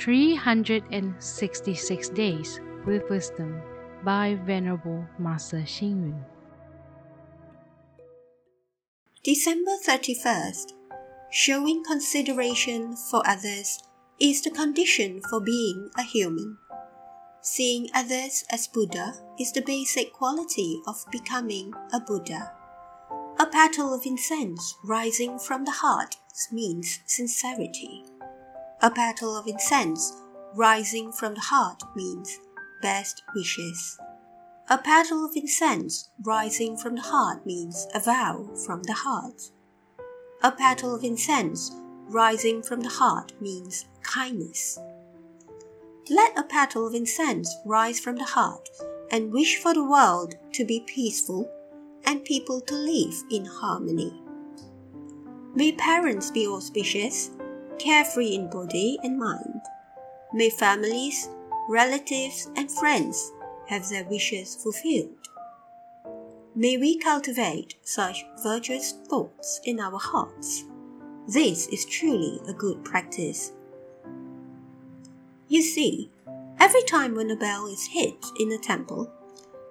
366 Days with Wisdom by Venerable Master Xing Yun. December 31st. Showing consideration for others is the condition for being a human. Seeing others as Buddha is the basic quality of becoming a Buddha. A petal of incense rising from the heart means sincerity. A petal of incense rising from the heart means best wishes. A petal of incense rising from the heart means a vow from the heart. A petal of incense rising from the heart means kindness. Let a petal of incense rise from the heart and wish for the world to be peaceful and people to live in harmony. May parents be auspicious, carefree in body and mind. May families, relatives, and friends have their wishes fulfilled. May we cultivate such virtuous thoughts in our hearts. This is truly a good practice. You see, every time when a bell is hit in a temple,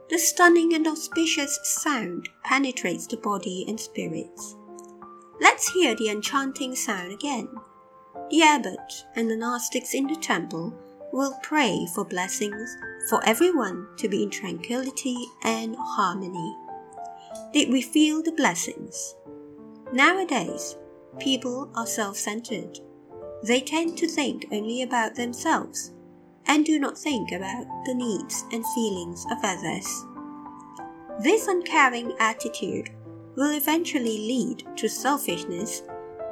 the stunning and auspicious sound penetrates the body and spirits. Let's hear the enchanting sound again. The abbot and the monastics in the temple will pray for blessings for everyone to be in tranquility and harmony. Did we feel the blessings? Nowadays, people are self centered they tend to think only about themselves and do not think about the needs and feelings of others. This uncaring attitude will eventually lead to selfishness,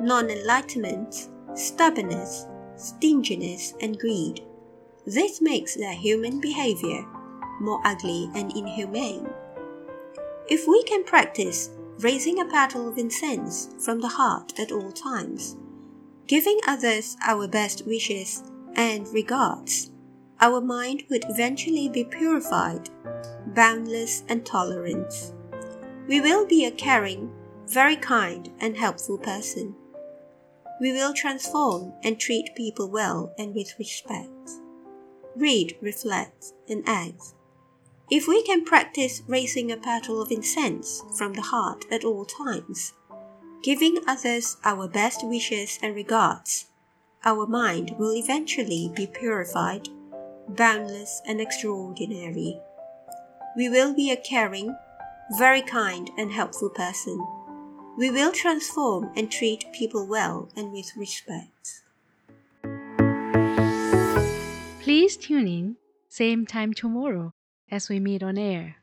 non enlightenment, stubbornness, stinginess, and greed. This makes their human behavior more ugly and inhumane. If we can practice raising a petal of incense from the heart at all times, giving others our best wishes and regards, our mind would eventually be purified, boundless, and tolerant. We will be a caring, very kind, and helpful person. We will transform and treat people well and with respect. Read, reflect, and act. If we can practice raising a petal of incense from the heart at all times, giving others our best wishes and regards, our mind will eventually be purified, boundless, and extraordinary. We will be a caring, very kind, and helpful person. We will transform and treat people well and with respect. Please tune in, same time tomorrow as we meet on air.